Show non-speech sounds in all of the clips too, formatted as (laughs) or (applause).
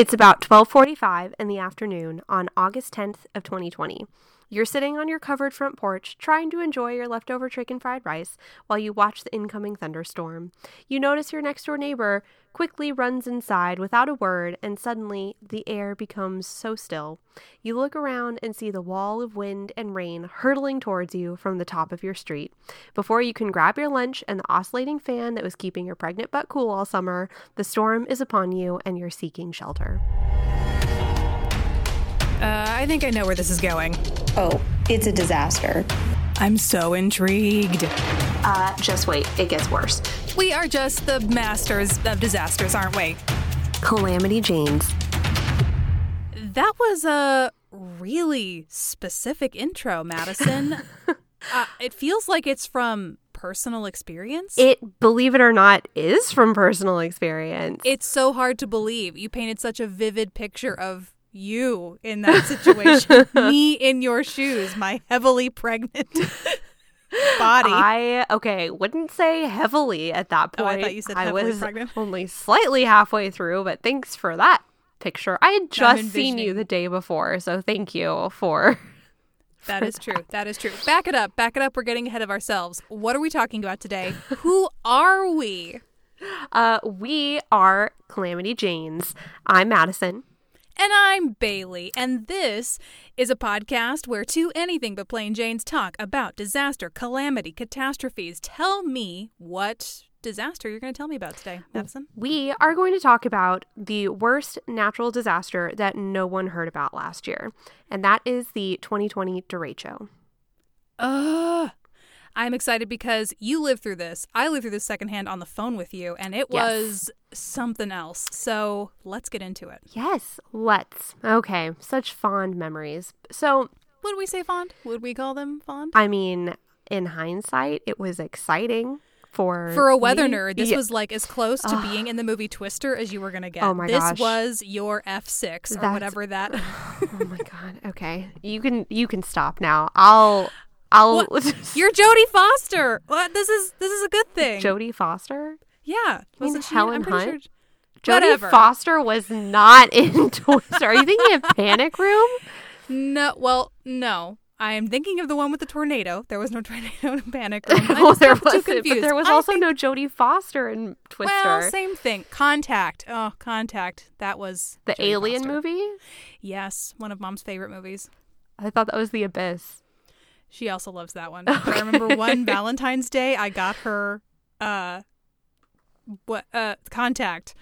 It's about 12:45 in the afternoon on August 10th of 2020. You're sitting on your covered front porch trying to enjoy your leftover chicken fried rice while you watch the incoming thunderstorm. You notice your next door neighbor quickly runs inside without a word and suddenly the air becomes so still. You look around and see the wall of wind and rain hurtling towards you from the top of your street. Before you can grab your lunch and the oscillating fan that was keeping your pregnant butt cool all summer, the storm is upon you and you're seeking shelter. Uh, I think I know where this is going. Oh, it's a disaster. I'm so intrigued. Uh, just wait, it gets worse. We are just the masters of disasters, aren't we? Calamity Janes. That was a really specific intro, Madison. (laughs) uh, it feels like it's from personal experience. It, believe it or not, is from personal experience. it's so hard to believe. You painted such a vivid picture of you in that situation, (laughs) me in your shoes, my heavily pregnant (laughs) body. I okay, wouldn't say heavily at that Oh, point. I thought you said I heavily was pregnant. only slightly halfway through, but thanks for that picture. I had just seen you the day before, so thank you for (laughs) That is true. That is true. Back it up. Back it up. We're getting ahead of ourselves. What are we talking about today? Who are we? uh we are Calamity Janes. I'm Madison. And I'm Bailey, and this is a podcast where two anything but plain Janes talk about disaster, calamity, catastrophes. Tell me what disaster you're going to tell me about today, Madison. We are going to talk about the worst natural disaster that no one heard about last year, and that is the 2020 derecho. Ugh. I'm excited because you lived through this. I lived through this secondhand on the phone with you, and it Yes. was something else. So let's get into it. Yes, let's. Okay, such fond memories. So, Would we say fond? Would we call them fond? I mean, in hindsight, it was exciting for For a weather me. nerd, this Yeah, was like as close to being in the movie Twister as you were going to get. Oh my this gosh. was your F6 or That's- whatever that. (sighs) oh my god. Okay, you can you can stop now. I'll I'll (laughs) You're Jodie Foster. What? This is this is a good thing. Jodie Foster. yeah. Wasn't she? Helen Hunt? sure. Jodie Whatever. Foster was not (laughs) in Toy Story. Are you thinking of Panic Room? No, well, no. I am thinking of the one with the tornado. There was no (laughs) tornado in Panic Room. I just there was, but there was I also think- no Jodie Foster in Twister. Well, same thing. Contact. Oh, Contact. That was the Jodie Alien Foster. movie. Yes, one of Mom's favorite movies. I thought that was The Abyss. She also loves that one. (laughs) I remember one Valentine's Day, I got her uh what uh contact.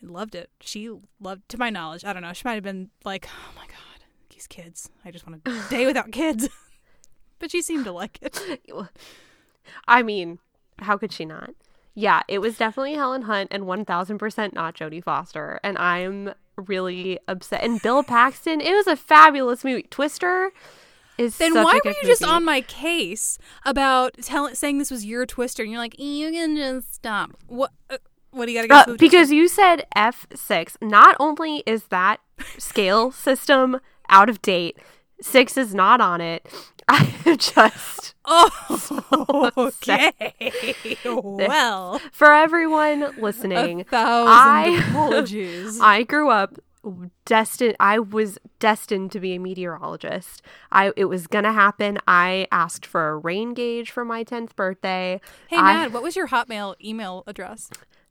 and Loved it. She loved to my knowledge. I don't know. She might have been like, "Oh my god, these kids. I just want a (laughs) day without kids." (laughs) but she seemed to like it. I mean, how could she not? Yeah, it was definitely Helen Hunt and 1000% not Jodie Foster. And I'm really upset. And Bill Paxton, it was a fabulous movie. Twister is Then why were you just on my case about tell- saying this was your twister and you're like, "You can just stop." What uh, what do you got to Uh, go because you said F6. Not only is that scale (laughs) system out of date, six is not on it. (laughs) I just Oh, (laughs) okay. well, for everyone listening, I- apologies. I grew up destined I was destined to be a meteorologist. I it was going to happen. I asked for a rain gauge for my 10th birthday. hey, I, Mad, what was your Hotmail email address?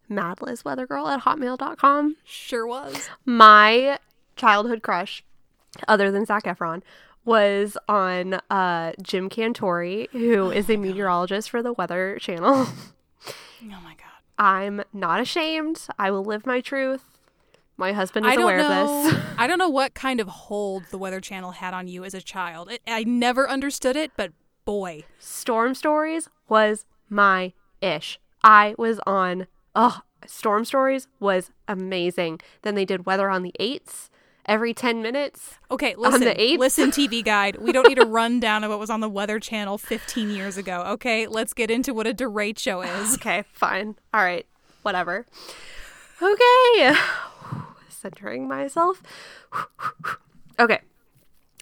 madlizweathergirl at hotmail.com. Sure was. My childhood crush other than Zac Efron was on uh, Jim Cantore, who is a meteorologist for the Weather Channel. (laughs) Oh my god. I'm not ashamed. I will live my truth. My husband is I don't aware know. of this. I don't know what kind of hold the Weather Channel had on you as a child. It, I never understood it, but boy, Storm Stories was my ish. I was on, oh, Storm Stories was amazing. Then they did Weather on the 8s every 10 minutes. Okay, On listen. Listen, TV guide. We don't need a rundown of what was on the Weather Channel 15 years ago. Okay, let's get into what a derecho is. Okay, fine. All right, whatever. Okay, centering myself. (laughs) Okay,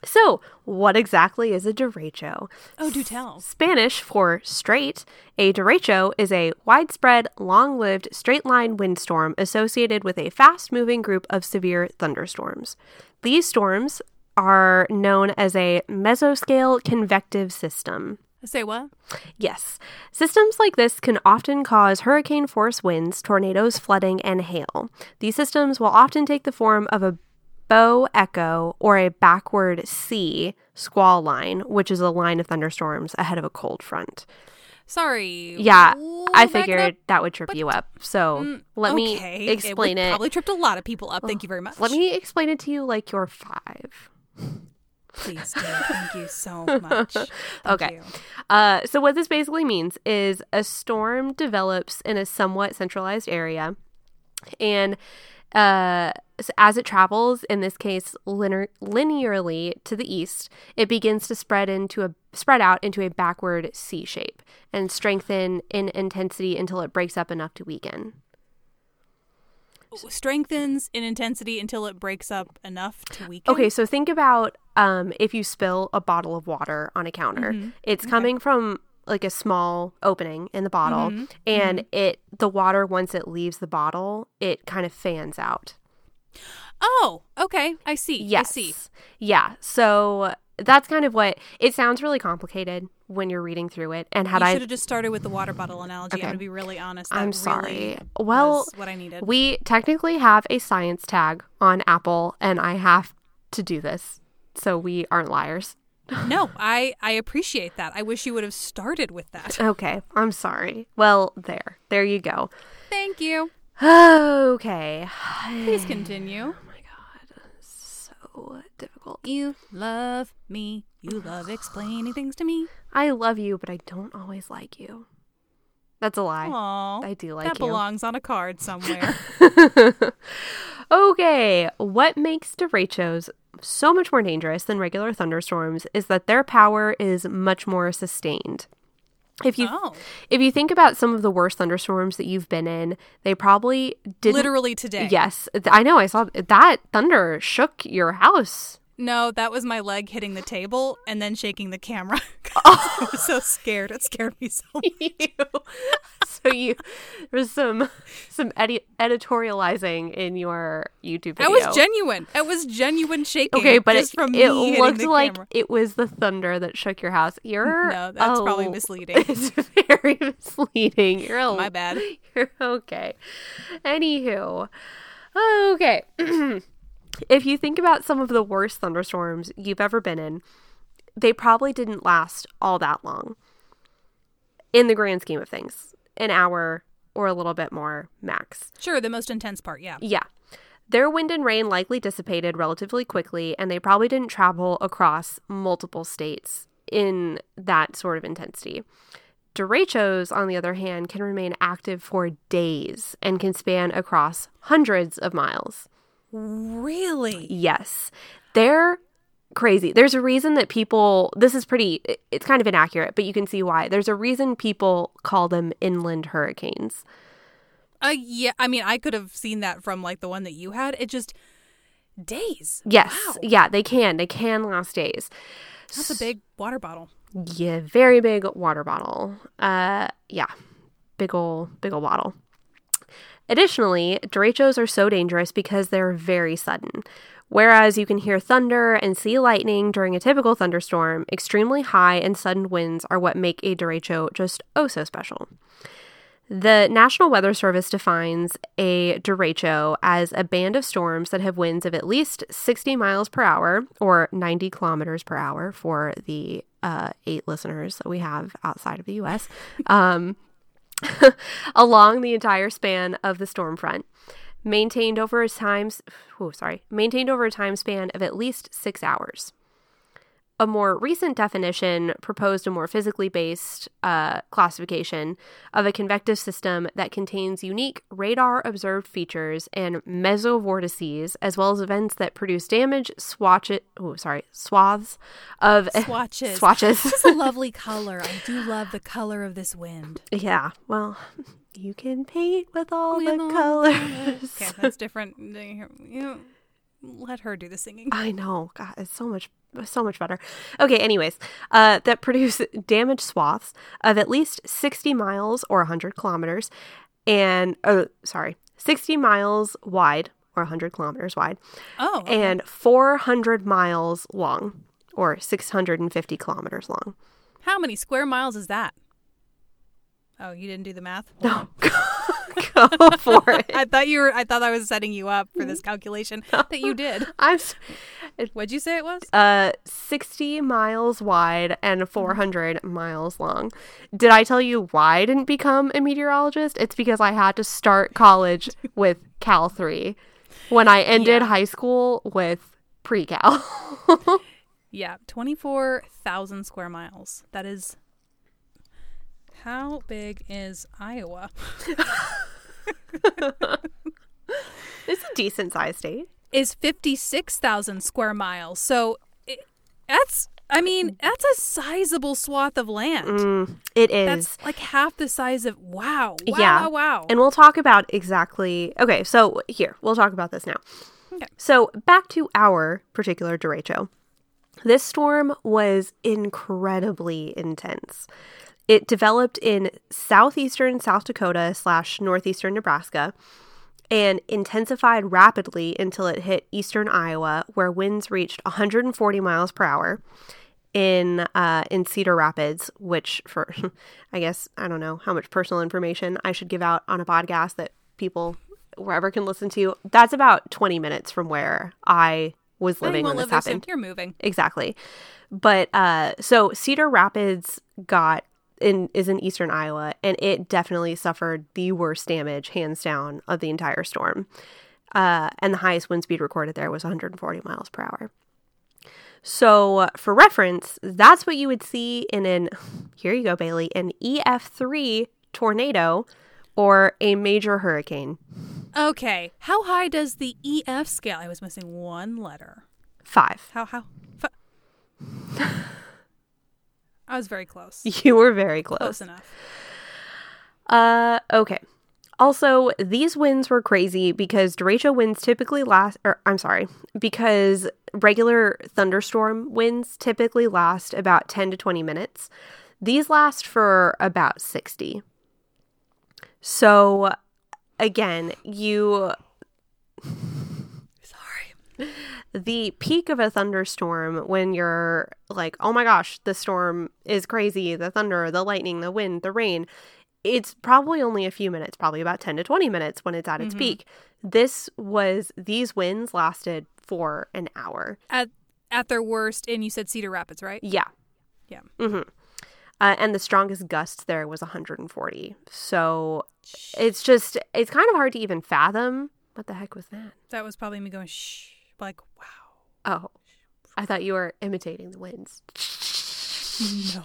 So, what exactly is a derecho? Oh, do tell. Spanish for straight, a derecho is a widespread, long lived straight line windstorm associated with a fast moving group of severe thunderstorms. These storms are known as a mesoscale convective system. Say what? Yes. Systems like this can often cause hurricane force winds, tornadoes, flooding, and hail. These systems will often take the form of a bow echo or a backward C squall line, which is a line of thunderstorms ahead of a cold front. Sorry. Yeah, I figured that would trip you up. So Mm, let me okay. explain it. it. Probably tripped a lot of people up. Thank you very much. Let me explain it to you like you're five. Please do. Thank you so much. (laughs) Thank Okay. Uh, so what this basically means is a storm develops in a somewhat centralized area, and uh, s- as it travels, in this case linear- linearly to the east, it begins to spread into a spread out into a backward C shape and strengthen in intensity until it breaks up enough to weaken. Strengthens in intensity until it breaks up enough to weaken. Okay, so think about um, if you spill a bottle of water on a counter. Mm-hmm. It's coming from like a small opening in the bottle, Mm-hmm. and it the water once it leaves the bottle, it kind of fans out. Oh, okay. I see. Yes. I see. Yeah. So that's kind of what it sounds really complicated when you're reading through it. And had you I should have just started with the water bottle analogy. Okay. I'm gonna be really honest. That I'm really sorry. Well, what I needed. we technically have a science tag on Apple, and I have to do this, so we aren't liars. (laughs) no, I I appreciate that. I wish you would have started with that. (laughs) Okay, I'm sorry. Well, there. There you go. Thank you. Okay. Please continue. (sighs) Oh my god. So difficult. You love me. You love explaining things to me. I love you, but I don't always like you. That's a lie. Aw, I do like you. that you. belongs on a card somewhere. (laughs) Okay, what makes derechos so much more dangerous than regular thunderstorms is that their power is much more sustained. If you oh, if you think about some of the worst thunderstorms that you've been in, they probably didn't literally today. Yes, I know. I saw that thunder shook your house. No, that was my leg hitting the table and then shaking the camera. (laughs) Oh. I was so scared. It scared me so (laughs) much. so you there's some some edi- editorializing in your YouTube video. That was genuine. That was genuine shaking. Okay, but just it, from it looked like camera. it was the thunder that shook your house. You're (laughs) No, that's probably oh, misleading. It's very misleading. You're a, My bad. You're okay. Anywho, okay. (clears throat) if you think about some of the worst thunderstorms you've ever been in, they probably didn't last all that long. In the grand scheme of things, an hour or a little bit more max. Sure, the most intense part. Yeah. Yeah. Their wind and rain likely dissipated relatively quickly, and they probably didn't travel across multiple states in that sort of intensity. Derechos, on the other hand, can remain active for days and can span across hundreds of miles. Really? Yes. They're crazy. There's a reason that people, this is pretty, it's kind of inaccurate, but you can see why. There's a reason people call them inland hurricanes. Uh, yeah. I mean, I could have seen that from like the one that you had. It just days. Yes. Wow. Yeah, they can. They can last days. That's a big water bottle. Yeah, very big water bottle. Uh, yeah, big ol' big ol' bottle. Additionally, derechos are so dangerous because they're very sudden. Whereas you can hear thunder and see lightning during a typical thunderstorm, extremely high and sudden winds are what make a derecho just oh so special. The National Weather Service defines a derecho as a band of storms that have winds of at least 60 miles per hour or 90 kilometers per hour for the uh, eight listeners that we have outside of the US, um, (laughs) along the entire span of the storm front. Maintained over a time, oh, sorry, maintained over a time span of at least six hours. A more recent definition proposed a more physically based uh, classification of a convective system that contains unique radar observed features and mesovortices, as well as events that produce damage, swatch it, oh, sorry, swaths of (laughs) Swatches. swatches. This is a lovely color. I do love the color of this wind. (laughs) yeah, well, you can paint with all With the all the colors. Okay, that's different. You- let her do the singing. I know. God, it's so much so much better. Okay, anyways, uh, that produce (laughs) damage swaths of at least 60 miles or 100 kilometers and oh, sorry, 60 miles wide or 100 kilometers wide Oh, okay. and 400 miles long or 650 kilometers long. how many square miles is that? Oh, you didn't do the math. Hold No. (laughs) go (laughs) for (laughs) it. I thought you were. I thought I was setting you up for this (laughs) calculation that you did. I'm What'd you say it was? uh 60 miles wide and 400 miles long. Did I tell you why I didn't become a meteorologist? It's because I had to start college with Cal 3 when I ended Yeah. high school with pre-cal. Yeah, twenty-four thousand square miles. That is. How big is Iowa? (laughs) it's a decent sized state. Is fifty-six thousand square miles. So it, that's. I mean, that's a sizable swath of land. Mm, it is. That's like half the size of. Wow. Wow. Yeah. Wow. wow. And we'll talk about exactly. Okay, so here, we'll talk about this now. Okay. So, back to our particular derecho. This storm was incredibly intense. It developed in southeastern South Dakota slash northeastern Nebraska and intensified rapidly until it hit eastern Iowa, where winds reached 140 miles per hour in uh, in Cedar Rapids, which for (laughs) I guess I don't know how much personal information I should give out on a podcast that people wherever can listen to. That's about 20 minutes from where I was living when this happened. You're moving. Exactly. But uh so Cedar Rapids got in is in eastern Iowa and it definitely suffered the worst damage hands down of the entire storm. Uh and the highest wind speed recorded there was 140 miles per hour. So for reference, that's what you would see in an here you go Bailey, an EF3 tornado or a major hurricane. Okay. How high does the EF scale? I was missing one letter. 5. How how? Fu- I was very close. (laughs) You were very Close Close enough. Uh, okay. Also, these winds were crazy because derecho winds typically last, or I'm sorry, because regular thunderstorm winds typically last about 10 to 20 minutes. These last for about 60. So, again, you. The peak of a thunderstorm when you're like, oh my gosh, the storm is crazy, the thunder, the lightning, the wind, the rain, it's probably only a few minutes, probably about 10 to 20 minutes when it's at its Mhm. peak. This was, these winds lasted for an hour. At at their worst, and you said Cedar Rapids, right? Yeah. Yeah. hmm Uh, and the strongest gust there was 140. So it's just, it's kind of hard to even fathom. What the heck was that? That was probably me going shh. Like wow. Oh, I thought you were imitating the winds. No.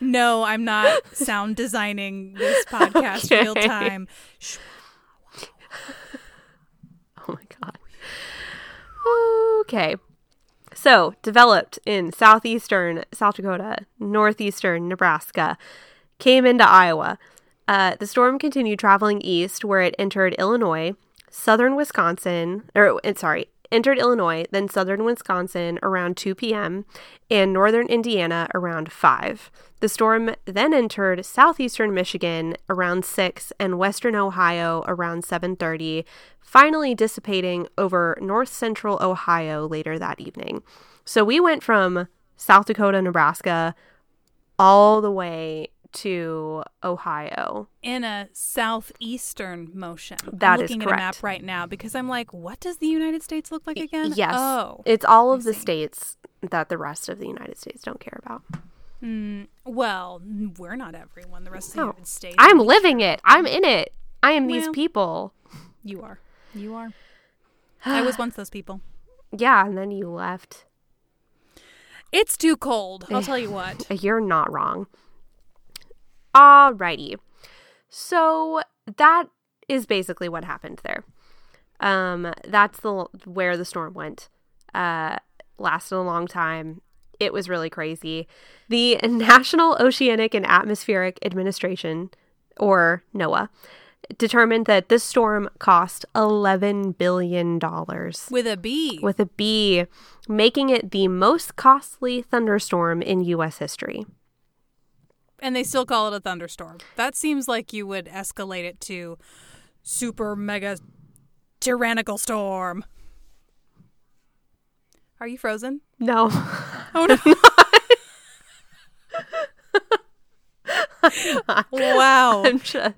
no, I'm not sound designing this (laughs) podcast Okay. real time. Oh my god. Okay. So, developed in southeastern South Dakota, northeastern Nebraska, came into Iowa. Uh, the storm continued traveling east, where it entered Illinois, southern Wisconsin, or sorry, entered Illinois, then southern Wisconsin around 2 p.m., and northern Indiana around 5. The storm then entered southeastern Michigan around 6 and western Ohio around 7:30, finally dissipating over north central Ohio later that evening. So we went from South Dakota, Nebraska all the way to Ohio. In a southeastern motion. That I'm is looking at a map correct. right now because I'm like, what does the United States look like again? Yes. Oh. It's all of the states that the rest of the United States don't care about. Mm, well, we're not everyone. The rest of the No. United States. I'm living it. I'm in it. I am these people. You are. You are. (sighs) I was once those people. Yeah, and then you left. It's too cold. I'll tell you what. (sighs) You're not wrong. Alrighty. So that is basically what happened there. Um, that's the where the storm went. Uh, lasted a long time. It was really crazy. The (laughs) National Oceanic and Atmospheric Administration, or NOAA, determined that this storm cost $11 billion With a B. with a B, making it the most costly thunderstorm in U.S. history. And they still call it a thunderstorm. That seems like you would escalate it to super mega tyrannical storm. Are you frozen? No. Oh no. (laughs) (laughs) wow. I'm just.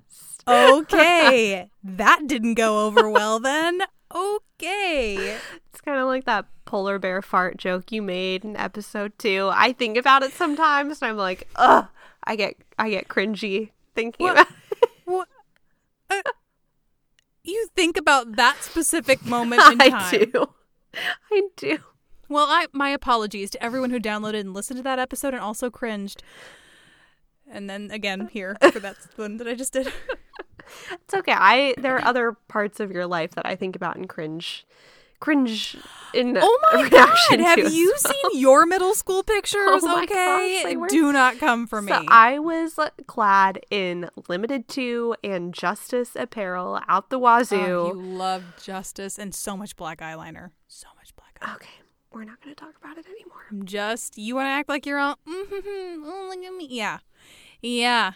Okay. (laughs) that didn't go over well then. Okay. It's kind of like that polar bear fart joke you made in episode two. I think about it sometimes and I'm like, ugh, I get I get cringy thinking What? about. (laughs) What? Uh, you think about that specific moment (laughs) in time. I do. (laughs) I do. Well, I my apologies to everyone who downloaded and listened to that episode and also cringed. And then again here for that one that I just did. It's okay. I there are other parts of your life that I think about and cringe cringe in Oh my reaction god! Have you well. seen your middle school (laughs) pictures? Oh okay, gosh, were- do not come for me. So I was clad in Limited Too and justice apparel out the wazoo. Oh, you love justice and so much black eyeliner. So much black eyeliner. okay, we're not going to talk about it anymore. I'm just you want to act like you're all. Mm-hmm, (laughs) oh, look at me. Yeah, yeah.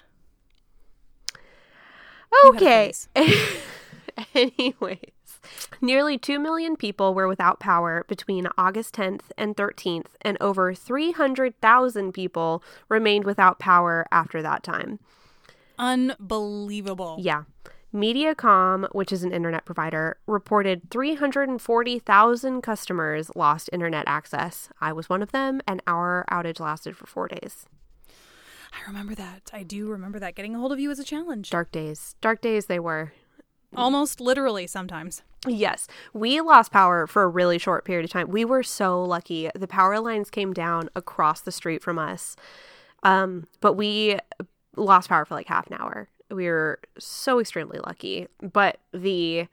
Okay. things. (laughs) Nearly 2 million people were without power between August 10th and 13th, and over 300,000 people remained without power after that time. Unbelievable. Yeah. Mediacom, which is an internet provider, reported 340,000 customers lost internet access. I was one of them, and our outage lasted for four days. I remember that. I do remember that. Getting a hold of you was a challenge. Dark days. Dark days they were. Almost literally sometimes. Yes, we lost power for a really short period of time. We were so lucky. The power lines came down across the street from us, um, but we lost power for like half an hour. We were so extremely lucky, but the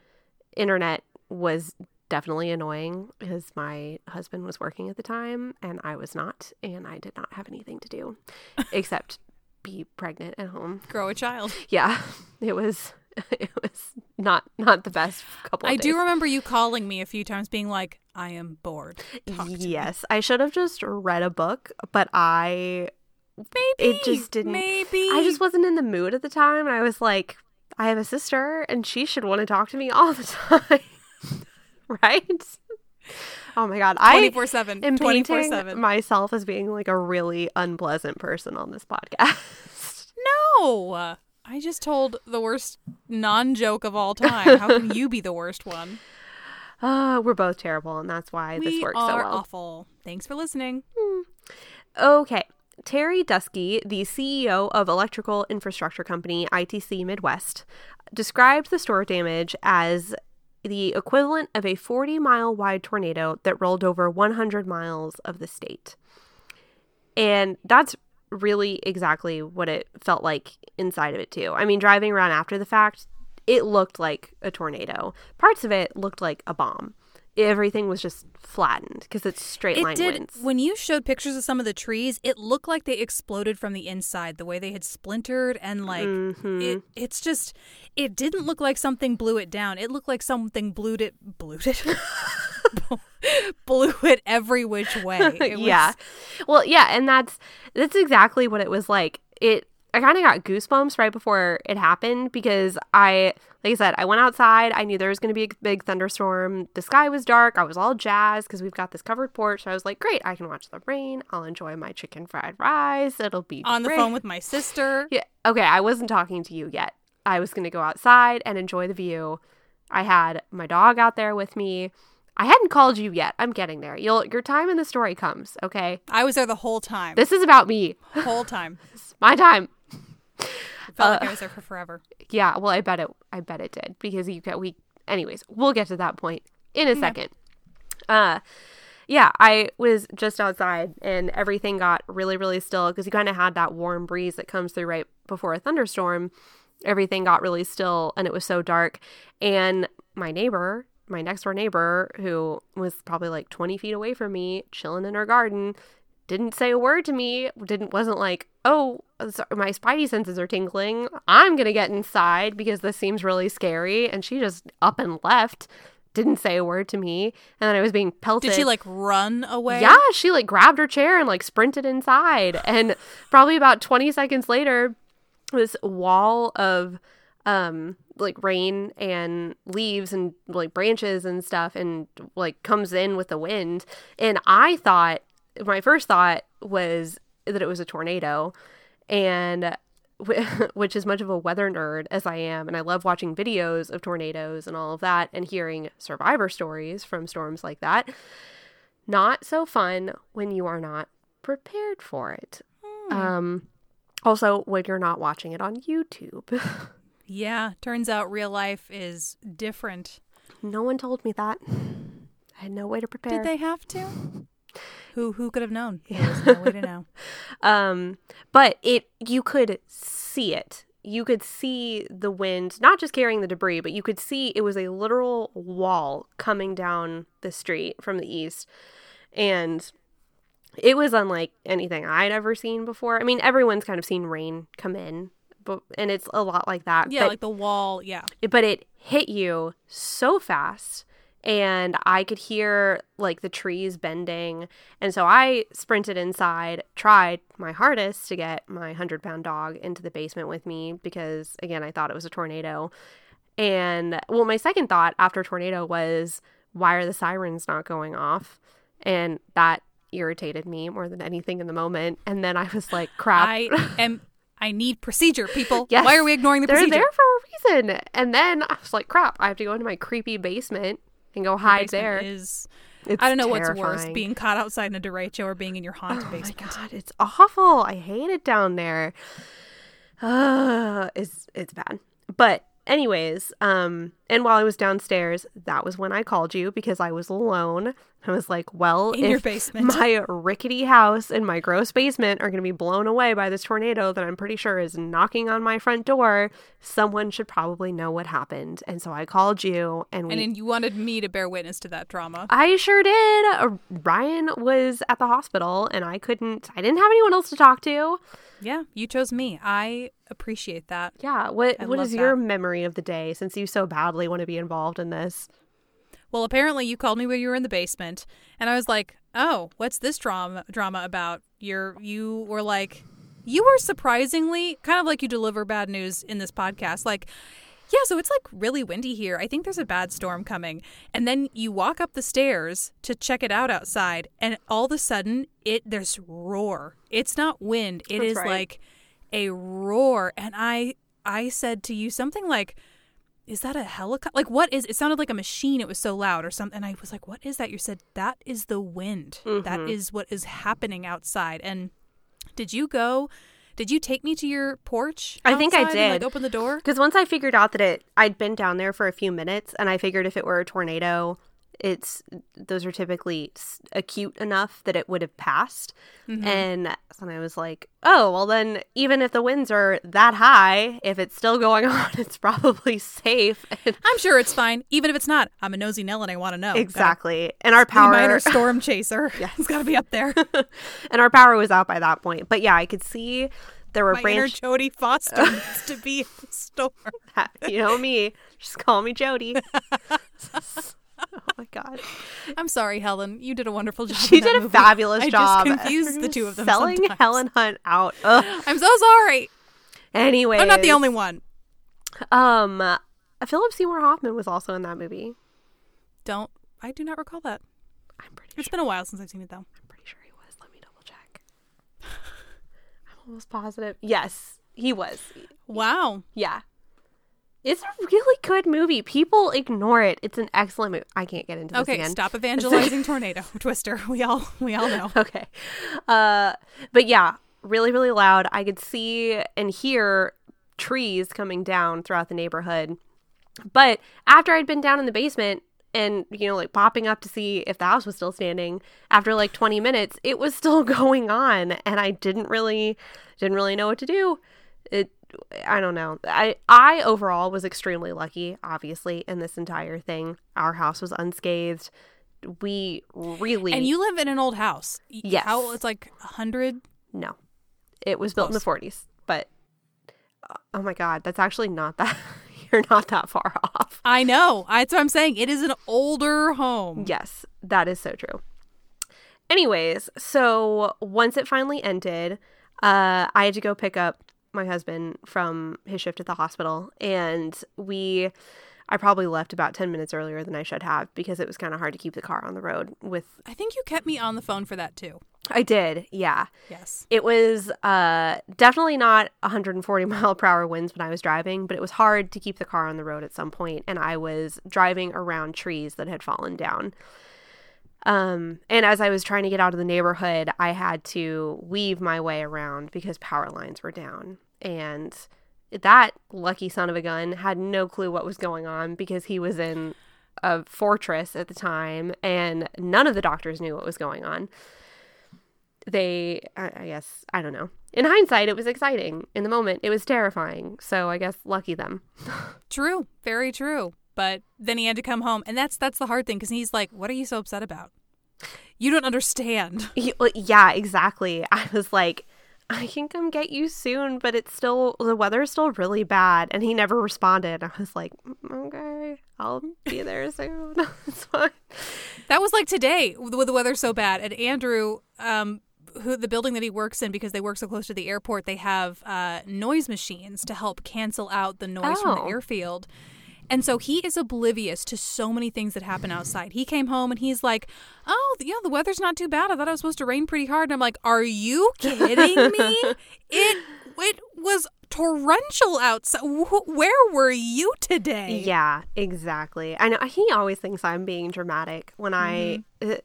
internet was definitely annoying because my husband was working at the time and I was not, and I did not have anything to do (laughs) except be pregnant at home. Grow a child. Yeah, (laughs) it was (laughs) it was not not the best couple. Of I do remember you calling me a few times being like, I am bored. To me." Yes, I should have just read a book, but I Maybe. it just didn't. Maybe. I just wasn't in the mood at the time, and I was like, I have a sister, and she should want to talk to me all the (laughs) time, (laughs) right? Oh my god, I 24 7. am 24 painting 7. myself as being like a really unpleasant person on this podcast. No. I just told the worst non joke of all time. How can you be the worst one? (laughs) Uh, we're both terrible, and that's why this works so well. awful. Thanks for listening. Okay. Terry Dusky, the CEO of electrical infrastructure company ITC Midwest, described the storm damage as the equivalent of a 40 mile wide tornado that rolled over 100 miles of the state. And that's really exactly what it felt like inside of it, too. I mean, driving around after the fact, it looked like a tornado. Parts of it looked like a bomb. Everything was just flattened because it's straight It line did. winds. When you showed pictures of some of the trees, it looked like they exploded from the inside, the way they had splintered and like Mhm. it. It's just, it didn't look like something blew it down. It looked like something blew it, blew it, (laughs) (laughs) blew it every which way. (laughs) It yeah. was- Well, yeah, and that's that's exactly what it was like. It I kind of got goosebumps right before it happened because I like I said, I went outside. I knew there was going to be a big thunderstorm. The sky was dark. I was all jazzed because we've got this covered porch. So I was like, "Great, I can watch the rain. I'll enjoy my chicken fried rice. It'll be on the phone with my sister. Yeah. Okay, I wasn't talking to you yet. I was going to go outside and enjoy the view. I had my dog out there with me. I hadn't called you yet. I'm getting there. You'll your time in the story comes, okay? I was there the whole time. This is about me. whole (laughs) time. My time. It felt like Uh, I was there for forever. Yeah, well, I bet it I bet it did because you get we anyways, we'll get to that point in a second. Uh yeah, I was just outside and everything got really really still because you kind of had that warm breeze that comes through right before a thunderstorm. Everything got really still and it was so dark and my neighbor, my next door neighbor who was probably like 20 feet away from me, chilling in her garden, didn't say a word to me, didn't wasn't like, "Oh, my spidey senses are tingling. I'm going to get inside because this seems really scary. And she just up and left, didn't say a word to me. And then I was being pelted. Did she like run away? Yeah, she like grabbed her chair and like sprinted inside. And probably about 20 seconds later, this wall of um like rain and leaves and like branches and stuff and like comes in with the wind. And I thought my first thought was that it was a tornado and (laughs) which is much of a weather nerd as I am and I love watching videos of tornadoes and all of that and hearing survivor stories from storms like that not so fun when you are not prepared for it. Um, also, when you're not watching it on YouTube. (laughs) Yeah. Turns out real life is different. no one told me that. I had no way to prepare. Did they have to? Who who could have known? There was no way to (laughs) know. Um, but it you could see it. You could see the wind, not just carrying the debris, but you could see it was a literal wall coming down the street from the east. And it was unlike anything I'd ever seen before. I mean, everyone's kind of seen rain come in, but and it's a lot like that. Yeah, but, like the wall. Yeah. but it hit you so fast and I could hear like the trees bending. And so I sprinted inside, tried my hardest to get my 100 pound dog into the basement with me because, again, I thought it was a tornado. And well, my second thought after tornado was, why are the sirens not going off? And that irritated me more than anything in the moment. And then I was like, crap. I am. I need procedure, people. (laughs) Yes. Why are we ignoring the They're procedure? there for a reason. And then I was like, crap, I have to go into my creepy basement and go hide basement there. Is It's I don't know what's worse, being caught outside in a derecho or being in your haunted Oh my god, it's awful. I hate it down there. Uh, (sighs) it's it's bad. But anyways, um, and while I was downstairs, that was when I called you because I was alone. I was like, well, In if your basement. my rickety house and my gross basement are going to be blown away by this tornado that I'm pretty sure is knocking on my front door, someone should probably know what happened. And so I called you, and we And then you wanted me to bear witness to that drama. I sure did. Uh, Ryan was at the hospital and I couldn't, I didn't have anyone else to talk to. Yeah, you chose me. I appreciate that. Yeah. What I What love your that. memory of the day since you so badly want to be involved in this? Well, apparently you called me when you were in the basement, and I was like, "Oh, what's this drama drama about?" You're you were like, you were surprisingly kind of like you deliver bad news in this podcast, like. Yeah, so it's like really windy here. I think there's a bad storm coming. And then you walk up the stairs to check it out outside, and all of a sudden, it there's roar. It's not wind. It That's is right. like a roar. And I I said to you something like, is that a helicopter? Like, what is? It sounded like a machine. It was so loud, or something. And I was like, what is that? You said that is the wind. That mm-hmm. is what is happening outside. And did you go? Did you take me to your porch? I think I outside and, like did. open the door. Because once I figured out that it, I'd been down there for a few minutes and I figured if it were a tornado, it's, those are typically s- acute enough that it would have passed. Mm-hmm. And then I was like, oh, well, then even if the winds are that high, if it's still going (laughs) on, it's probably safe. And I'm sure it's fine, even if it's not. I'm a nosy Nell and I want to know. exactly. And our Gotta be my power. inner storm chaser. yeah, (laughs) (laughs) it's got to be up there. and our power was out by that point. But yeah, I could see there were my branch. Jodie Foster needs to be in the storm. you know me, just call me Jodie. (laughs) oh my god, I'm sorry, Helen. You did a wonderful job. she did a movie. fabulous I job. just confused the two of them. selling sometimes. Helen Hunt out. Ugh. (laughs) I'm so sorry. Anyway, I'm not the only one. Um, uh, Philip Seymour Hoffman was also in that movie. Don't. I do not recall that. I'm pretty It's sure. been a while since I've seen it, though. I'm pretty sure he was. Let me double check. (laughs) I'm almost positive. Yes, he was. Wow. Yeah. It's a really good movie. People ignore it. It's an excellent movie. I can't get into this Okay, again. stop (laughs) evangelizing tornado (laughs) twister. We all we all know. (laughs) Okay. Uh but yeah, really really loud. I could see and hear trees coming down throughout the neighborhood. But after I'd been down in the basement and you know like popping up to see if the house was still standing, after like 20 minutes, it was still going on and I didn't really didn't really know what to do. It I don't know. I I overall was extremely lucky obviously in this entire thing. Our house was unscathed. We really And you live in an old house. Yes. How it's like a hundred. No. it was built in the 40s. But uh, oh my god, that's actually not that. (laughs) You're not that far (laughs) off. I know. That's what I'm saying. It is an older home. Yes, that is so true. Anyways, so once it finally ended, uh, I had to go pick up my husband from his shift at the hospital, and we. I probably left about 10 minutes earlier than I should have because it was kind of hard to keep the car on the road with I think you kept me on the phone for that too. I did. Yeah. Yes. It was uh definitely not 140 (laughs) mile per hour winds when I was driving, but it was hard to keep the car on the road at some point and I was driving around trees that had fallen down. Um, and as I was trying to get out of the neighborhood, I had to weave my way around because power lines were down. And that lucky son of a gun had no clue what was going on because he was in a fortress at the time and none of the doctors knew what was going on. They, I guess, I don't know. In hindsight, it was exciting. In the moment, it was terrifying. So I guess lucky them. (laughs) True. Very true. But then he had to come home, and that's that's the hard thing because he's like, "What are you so upset about? You don't understand." Yeah, exactly. (laughs) I was like, I can come get you soon, but it's still the weather is still really bad, and he never responded. I was like, "Mm, okay, I'll be there (laughs) soon. (laughs) it's fine. That was like today with the weather so bad. And Andrew, um, who the building that he works in, because they work so close to the airport, they have uh, noise machines to help cancel out the noise from the Oh. airfield. And so he is oblivious to so many things that happen outside. He came home and he's like, "Oh, yeah, the weather's not too bad. I thought it was supposed to rain pretty hard." And I'm like, "Are you (laughs) kidding me? it it was torrential outside. Wh- Where were you today?" Yeah, exactly. I know he always thinks I'm being dramatic when I, uh,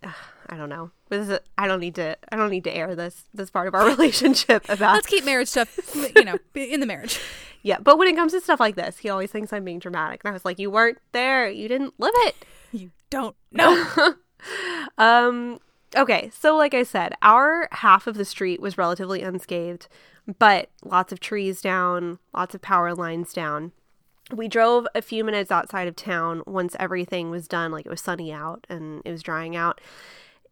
I don't know. This is, I don't need to. I don't need to air this this part of our (laughs) relationship about. Let's keep marriage stuff, you know, in the marriage. Yeah, but when it comes to stuff like this, he always thinks I'm being dramatic, and I was like, "You weren't there. You didn't live it." (laughs) You don't know. (laughs) Um, okay, so like I said, our half of the street was relatively unscathed, but lots of trees down, lots of power lines down. We drove a few minutes outside of town once everything was done, like it was sunny out and it was drying out.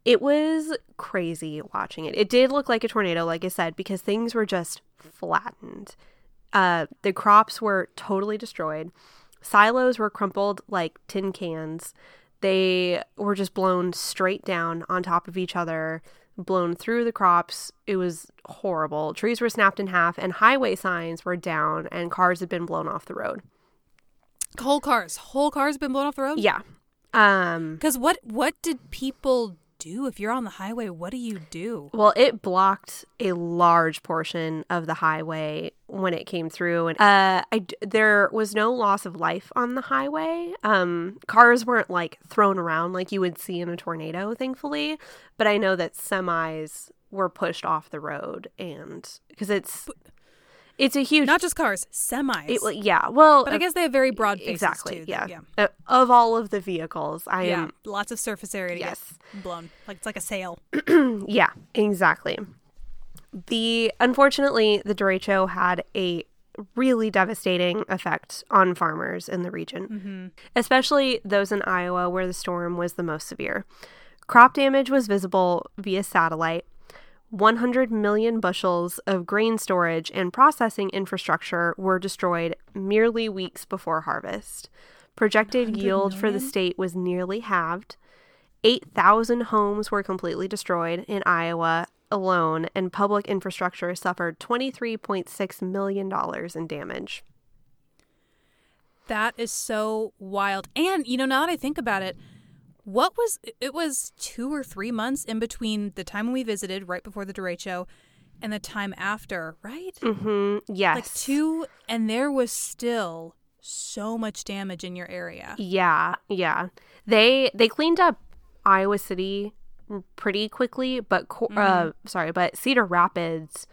It was crazy watching it. It did look like a tornado, like I said, because things were just flattened. Uh, the crops were totally destroyed. Silos were crumpled like tin cans. They were just blown straight down on top of each other, blown through the crops. It was horrible. Trees were snapped in half, and highway signs were down, and cars had been blown off the road. Whole cars, whole cars been blown off the road. Yeah. Um, Because what what did people do if you're on the highway? What do you do? Well, it blocked a large portion of the highway when it came through, and uh, I there was no loss of life on the highway. Um, cars weren't like thrown around like you would see in a tornado, thankfully. But I know that semis were pushed off the road, and because it's it's a huge. Not just cars, semis. it, well, yeah, well, but I uh, guess they have very broad faces exactly, too. yeah. yeah, Uh, of all of the vehicles, I yeah. am Lots of surface area to yes. get blown. Like it's like a sail. (clears throat) Yeah, exactly. The unfortunately, the derecho had a really devastating effect on farmers in the region, especially those in Iowa where the storm was the most severe. Crop damage was visible via satellite. 100 million bushels of grain storage and processing infrastructure were destroyed merely weeks before harvest. Projected yield for the state was nearly halved. 8,000 homes were completely destroyed in Iowa alone, and public infrastructure suffered $23.6 million in damage. That is so wild. And you know, now that I think about it, what was it was two or three months in between the time when we visited, right before the derecho, and the time after, right? mm-hmm Yes. Like two, and there was still so much damage in your area. Yeah, yeah. They they cleaned up Iowa City pretty quickly, but co- uh sorry, but Cedar Rapids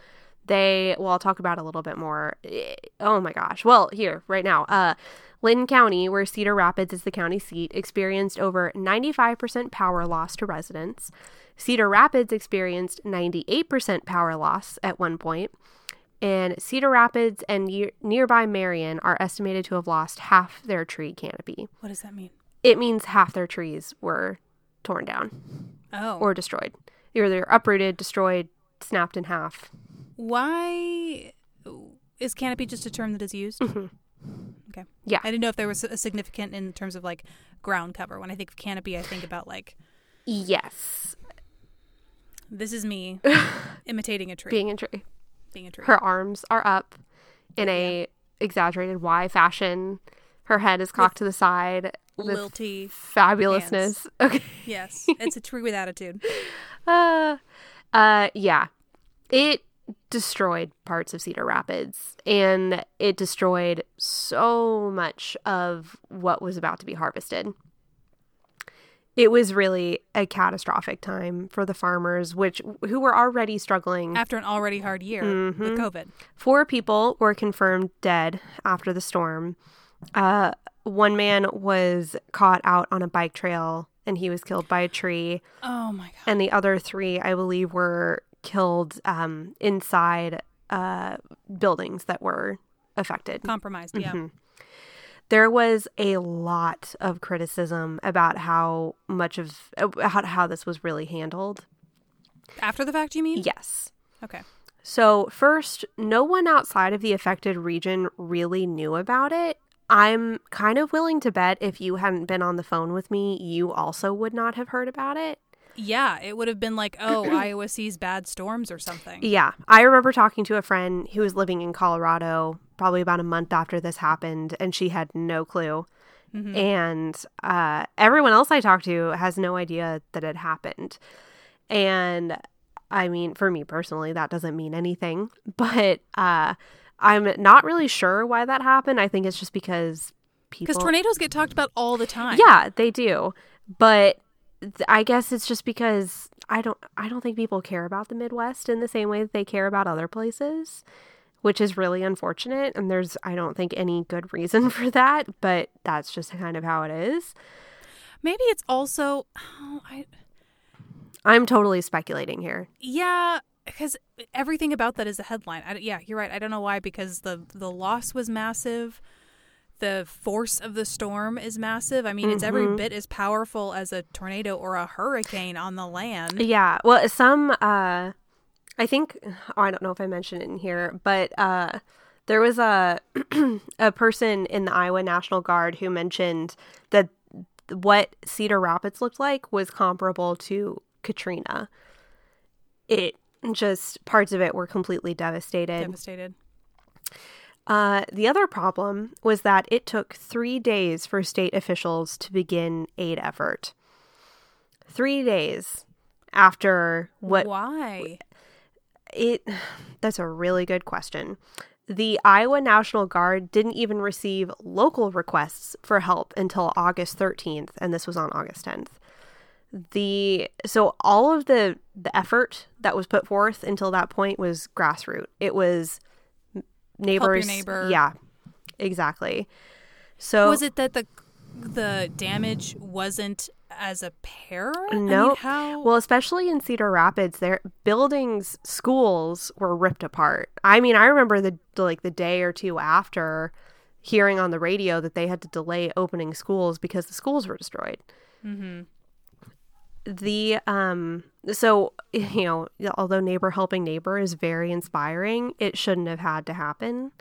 they well I'll talk about a little bit more. Eh, Oh my gosh. Well, here right now. Uh Linn County, where Cedar Rapids is the county seat, experienced over 95% power loss to residents. Cedar Rapids experienced 98% power loss at one point, and Cedar Rapids and near- nearby Marion are estimated to have lost half their tree canopy What does that mean? it means half their trees were torn down Oh, or destroyed. Either they're uprooted, destroyed, snapped in half. Why is canopy just a term that is used? Mhm. Okay. Yeah. I didn't know if there was a significant in terms of like ground cover. When I think of canopy, I think about like Yes. this is me (laughs) imitating a tree, Being a tree. being a tree. Her arms are up in a exaggerated Y fashion. Her head is cocked to the side. with Lilty. fabulousness. Okay. Yes, (laughs) it's a tree with attitude. Uh, uh, yeah. It destroyed parts of Cedar Rapids and it destroyed so much of what was about to be harvested. It was really a catastrophic time for the farmers, which who were already struggling. After an already hard year Mm-hmm. with COVID. Four people were confirmed dead after the storm. Uh, one man was caught out on a bike trail and he was killed by a tree. Oh my god. and the other three, I believe, were killed um, inside uh, buildings that were affected. Compromised. Yeah. Mhm. There was a lot of criticism about how much of how, how this was really handled. After the fact, you mean? Yes. Okay. So, first, no one outside of the affected region really knew about it. I'm kind of willing to bet if you hadn't been on the phone with me, you also would not have heard about it. Yeah, it would have been like, oh, Iowa sees bad storms or something. (clears throat) Yeah. I remember talking to a friend who was living in Colorado probably about a month after this happened, and she had no clue. And uh, everyone else I talked to has no idea that it happened. And I mean, for me personally, that doesn't mean anything, (laughs) but uh, I'm not really sure why that happened. I think it's just because people. Because tornadoes get talked about all the time. Yeah, they do. But I guess it's just because I don't I don't think people care about the Midwest in the same way that they care about other places, which is really unfortunate and there's I don't think any good reason (laughs) for that, but that's just kind of how it is. Maybe it's also, oh, I, I'm totally speculating here. yeah, because everything about that is a headline. I, yeah, you're right. I don't know why because the the loss was massive. The force of the storm is massive. I mean, it's every Mm-hmm. bit as powerful as a tornado or a hurricane on the land. Yeah. Well, some uh I think oh, I don't know if I mentioned it in here, but uh there was a (clears throat) a person in the Iowa National Guard who mentioned that what Cedar Rapids looked like was comparable to Katrina. It just parts of it were completely devastated. Devastated. Uh, the other problem was that it took three days for state officials to begin aid effort. Three days after what Why? it (sighs) that's a really good question. The Iowa National Guard didn't even receive local requests for help until August 13th and this was on August 10th. The so all of the the effort that was put forth until that point was grassroots. It was neighbors neighbor. Yeah. Exactly. So Was it that the the damage wasn't as apparent? I mean, No. how? Well, especially in Cedar Rapids, their buildings, schools were ripped apart. I mean, I remember the like the day or two after hearing on the radio that they had to delay opening schools because the schools were destroyed. mm-hmm. The um so you know, although neighbor helping neighbor is very inspiring, it shouldn't have had to happen.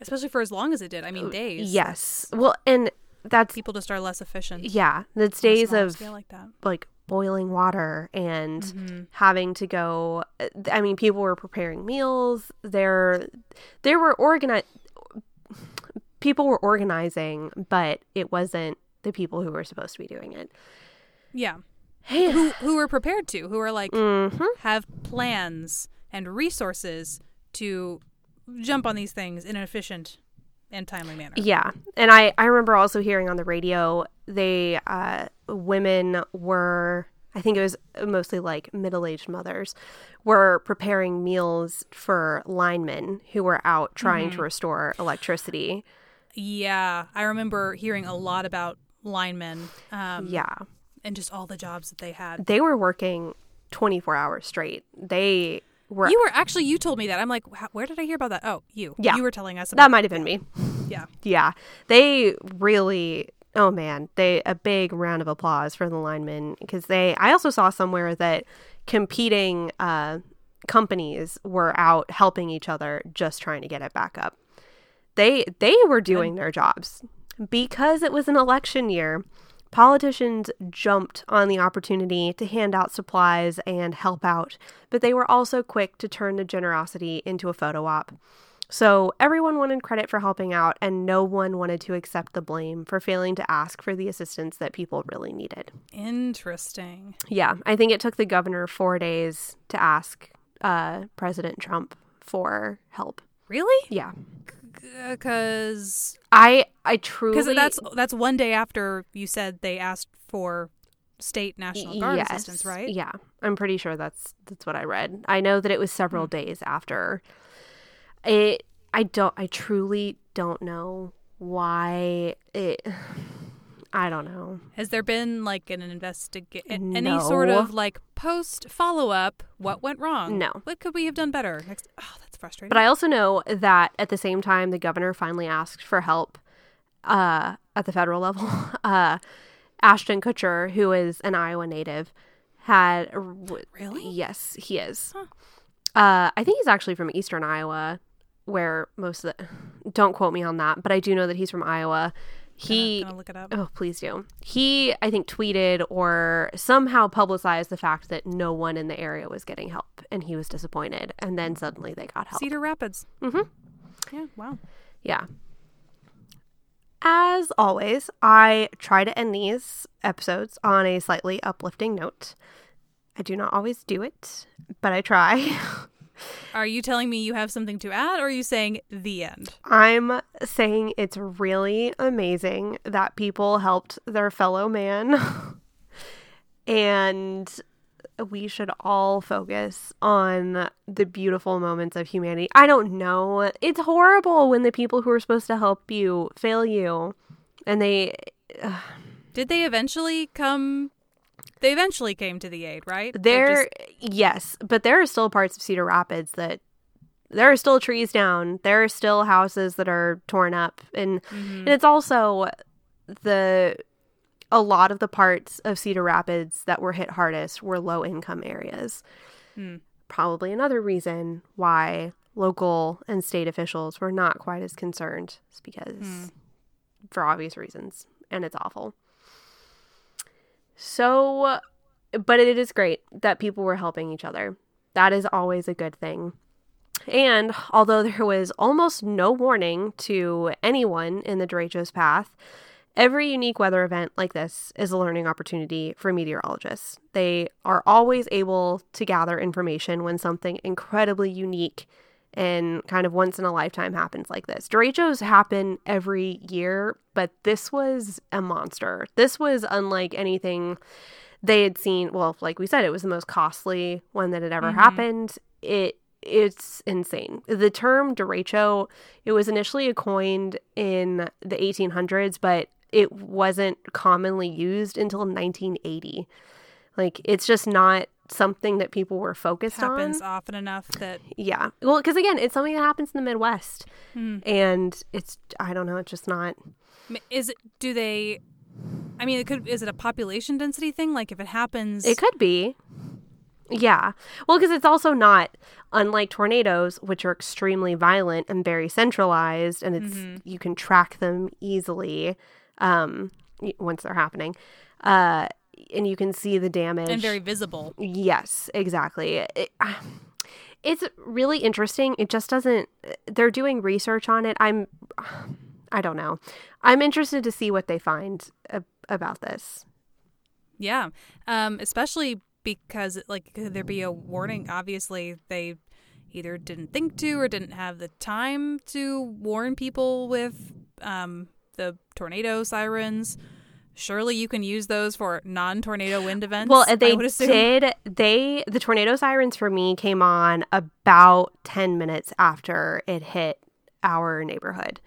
especially for as long as it did. I mean, days. Yes. Well, and that's people just are less efficient. yeah, a days of like that. like boiling water and Mm-hmm. having to go i mean people were preparing meals there there were organi- people were organizing but it wasn't the people who were supposed to be doing it Yeah, who who were prepared to, who are like hmm have plans and resources to jump on these things in an efficient and timely manner. yeah. And i i remember also hearing on the radio they uh women were i think it was mostly like middle-aged mothers were preparing meals for linemen who were out trying to restore electricity. Yeah, I remember hearing a lot about linemen. Um, yeah and just all the jobs that they had. they were working 24 hours straight. They were You were actually you told me that. I'm like, where did I hear about that? Oh, you. Yeah. you were telling us that might have been me. Yeah, Yeah. They really oh man, they a big round of applause for the linemen because they I also saw somewhere that competing uh companies were out helping each other just trying to get it back up. They they were doing their jobs. Because it was an election year, politicians jumped on the opportunity to hand out supplies and help out, but they were also quick to turn the generosity into a photo op. So everyone wanted credit for helping out, and no one wanted to accept the blame for failing to ask for the assistance that people really needed. Interesting. Yeah, I think it took the governor four days to ask uh, President Trump for help. Really? Yeah, Because I I truly because that's that's one day after you said they asked for state national guard yes, assistance, right? Yeah, I'm pretty sure that's that's what I read. I know that it was several hmm. days after. It. I don't. I truly don't know why it. I don't know. Has there been like an investigation, any sort of like post follow up? What went wrong? No. What could we have done better? Next. Oh, that's frustrating. But I also know that at the same time, the governor finally asked for help uh, at the federal level. (laughs) Uh, Ashton Kutcher, who is an Iowa native, had Really? Yes, he is. Huh. Uh, I think he's actually from Eastern Iowa, where most of the. Don't quote me on that, but I do know that he's from Iowa. He gonna look it up. Oh, please do. He, I think, tweeted or somehow publicized the fact that no one in the area was getting help, and he was disappointed. And then suddenly they got help. Cedar Rapids. mm-hmm Yeah. Wow. Yeah. As always, I try to end these episodes on a slightly uplifting note. I do not always do it, but I try. (laughs) Are you telling me you have something to add, or are you saying the end? I'm saying it's really amazing that people helped their fellow man. (laughs) and we should all focus on the beautiful moments of humanity. I don't know. It's horrible when the people who are supposed to help you fail you. And they (sighs) Did they eventually come? They eventually came to the aid, right? There yes, but there are still parts of Cedar Rapids that there are still trees down. There are still houses that are torn up and Mhm. And it's also the a lot of the parts of Cedar Rapids that were hit hardest were low income areas. Hmm. Probably another reason why local and state officials were not quite as concerned is because Hmm. for obvious reasons and it's awful. So but it is great that people were helping each other. That is always a good thing. And although there was almost no warning to anyone in the derecho's path, every unique weather event like this is a learning opportunity for meteorologists. They are always able to gather information when something incredibly unique and kind of once in a lifetime happens like this. Derechos happen every year, but this was a monster. This was unlike anything they had seen. Well, like we said, it was the most costly one that had ever Mhm. happened. It it's insane. The term derecho, it was initially coined in the 1800s, but it wasn't commonly used until 1980. Like it's just not something that people were focused happens on. Happens often enough that Yeah. Well, because again, it's something that happens in the Midwest, Hmm. and it's I don't know, it's just not. Is it? Do they? I mean, it could. Is it a population density thing? Like if it happens, It could be. Yeah. Well, because it's also not unlike tornadoes, which are extremely violent and very centralized, and it's Mhm. you can track them easily um, once they're happening, uh, and you can see the damage. and very visible. Yes, exactly. It, it's really interesting. It just doesn't. They're doing research on it. I'm. I don't know. I'm interested to see what they find about this. Yeah, um, especially because like could there be a warning? Obviously, they either didn't think to or didn't have the time to warn people with um, the tornado sirens. Surely you can use those for non-tornado wind events. Well, they did. They the tornado sirens for me came on about ten minutes after it hit our neighborhood,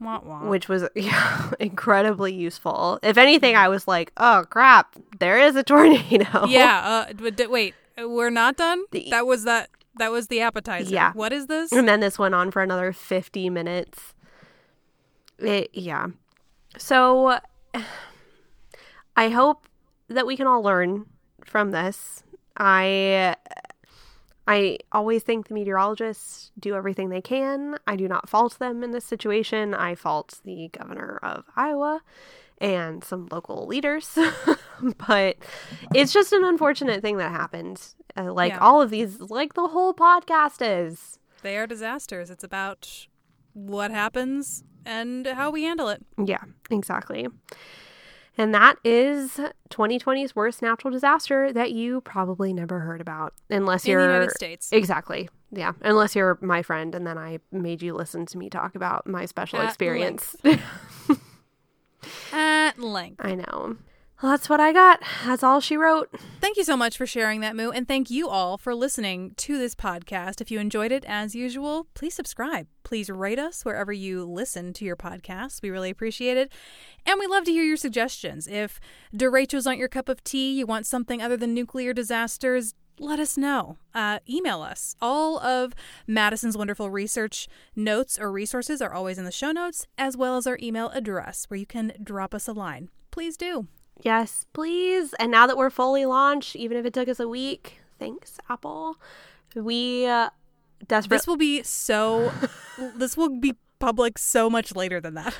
Wah, wah. which was (laughs) yeah, incredibly useful. If anything, I was like, "Oh crap, there is a tornado." (laughs) yeah. Uh, d- wait, we're not done. That was that. That was the appetizer. Yeah. What is this? And then this went on for another 50 minutes. It, yeah. So (sighs) I hope that we can all learn from this. I I always think the meteorologists do everything they can. I do not fault them in this situation. I fault the governor of Iowa and some local leaders. (laughs) but it's just an unfortunate thing that happened. Uh, like Yeah. all of these, like the whole podcast is. They are disasters. It's about what happens and how we handle it. Yeah, exactly. And that is 2020's worst natural disaster that you probably never heard about, unless In you're in the United States. Exactly. Yeah, unless you're my friend, and then I made you listen to me talk about my special At experience. (laughs) At length. (laughs) I know. Well, that's what I got. That's all she wrote. Thank you so much for sharing that, Moo. And thank you all for listening to this podcast. If you enjoyed it, as usual, please subscribe. Please rate us wherever you listen to your podcasts. We really appreciate it. And we love to hear your suggestions. If derechos aren't your cup of tea, you want something other than nuclear disasters, let us know. Uh, email us. All of Madison's wonderful research notes or resources are always in the show notes, as well as our email address where you can drop us a line. Please do. Yes, please. And now that we're fully launched, even if it took us a week, thanks, Apple. We uh, desperately. This will be so. this will be public so much later than that.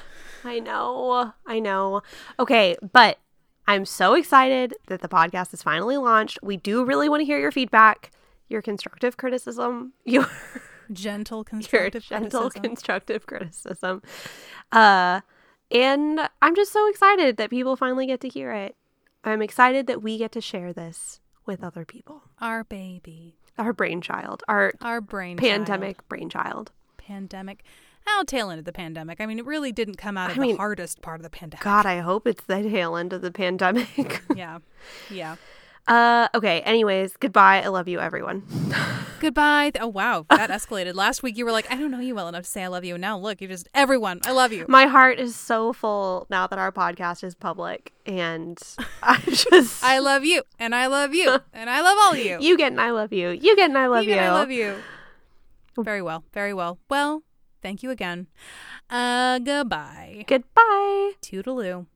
I know. I know. Okay, but I'm so excited that the podcast is finally launched. We do really want to hear your feedback, your constructive criticism, (laughs) your Gentle your constructive gentle criticism. constructive criticism. Uh and I'm just so excited that people finally get to hear it. I'm excited that we get to share this with other people. Our baby, Our brainchild, our our brain. pandemic brainchild. Pandemic. How tail end of the pandemic? I mean, it really didn't come out of I mean, the hardest part of the pandemic. God, I hope it's the tail end of the pandemic. Yeah. (laughs) Yeah. Uh okay, anyways, goodbye. I love you everyone. (laughs) Goodbye. Oh wow, that escalated. Last week you were like, I don't know you well enough to say I love you. And now look, you're just everyone. I love you. My heart is so full now that our podcast is public and I (laughs) just I love you, and I love you, (laughs) and I love all of you. you get and I love you. You get and I love you. and I love you. Very well. Very well. Well, thank you again. Uh, goodbye. Goodbye. Toodaloo.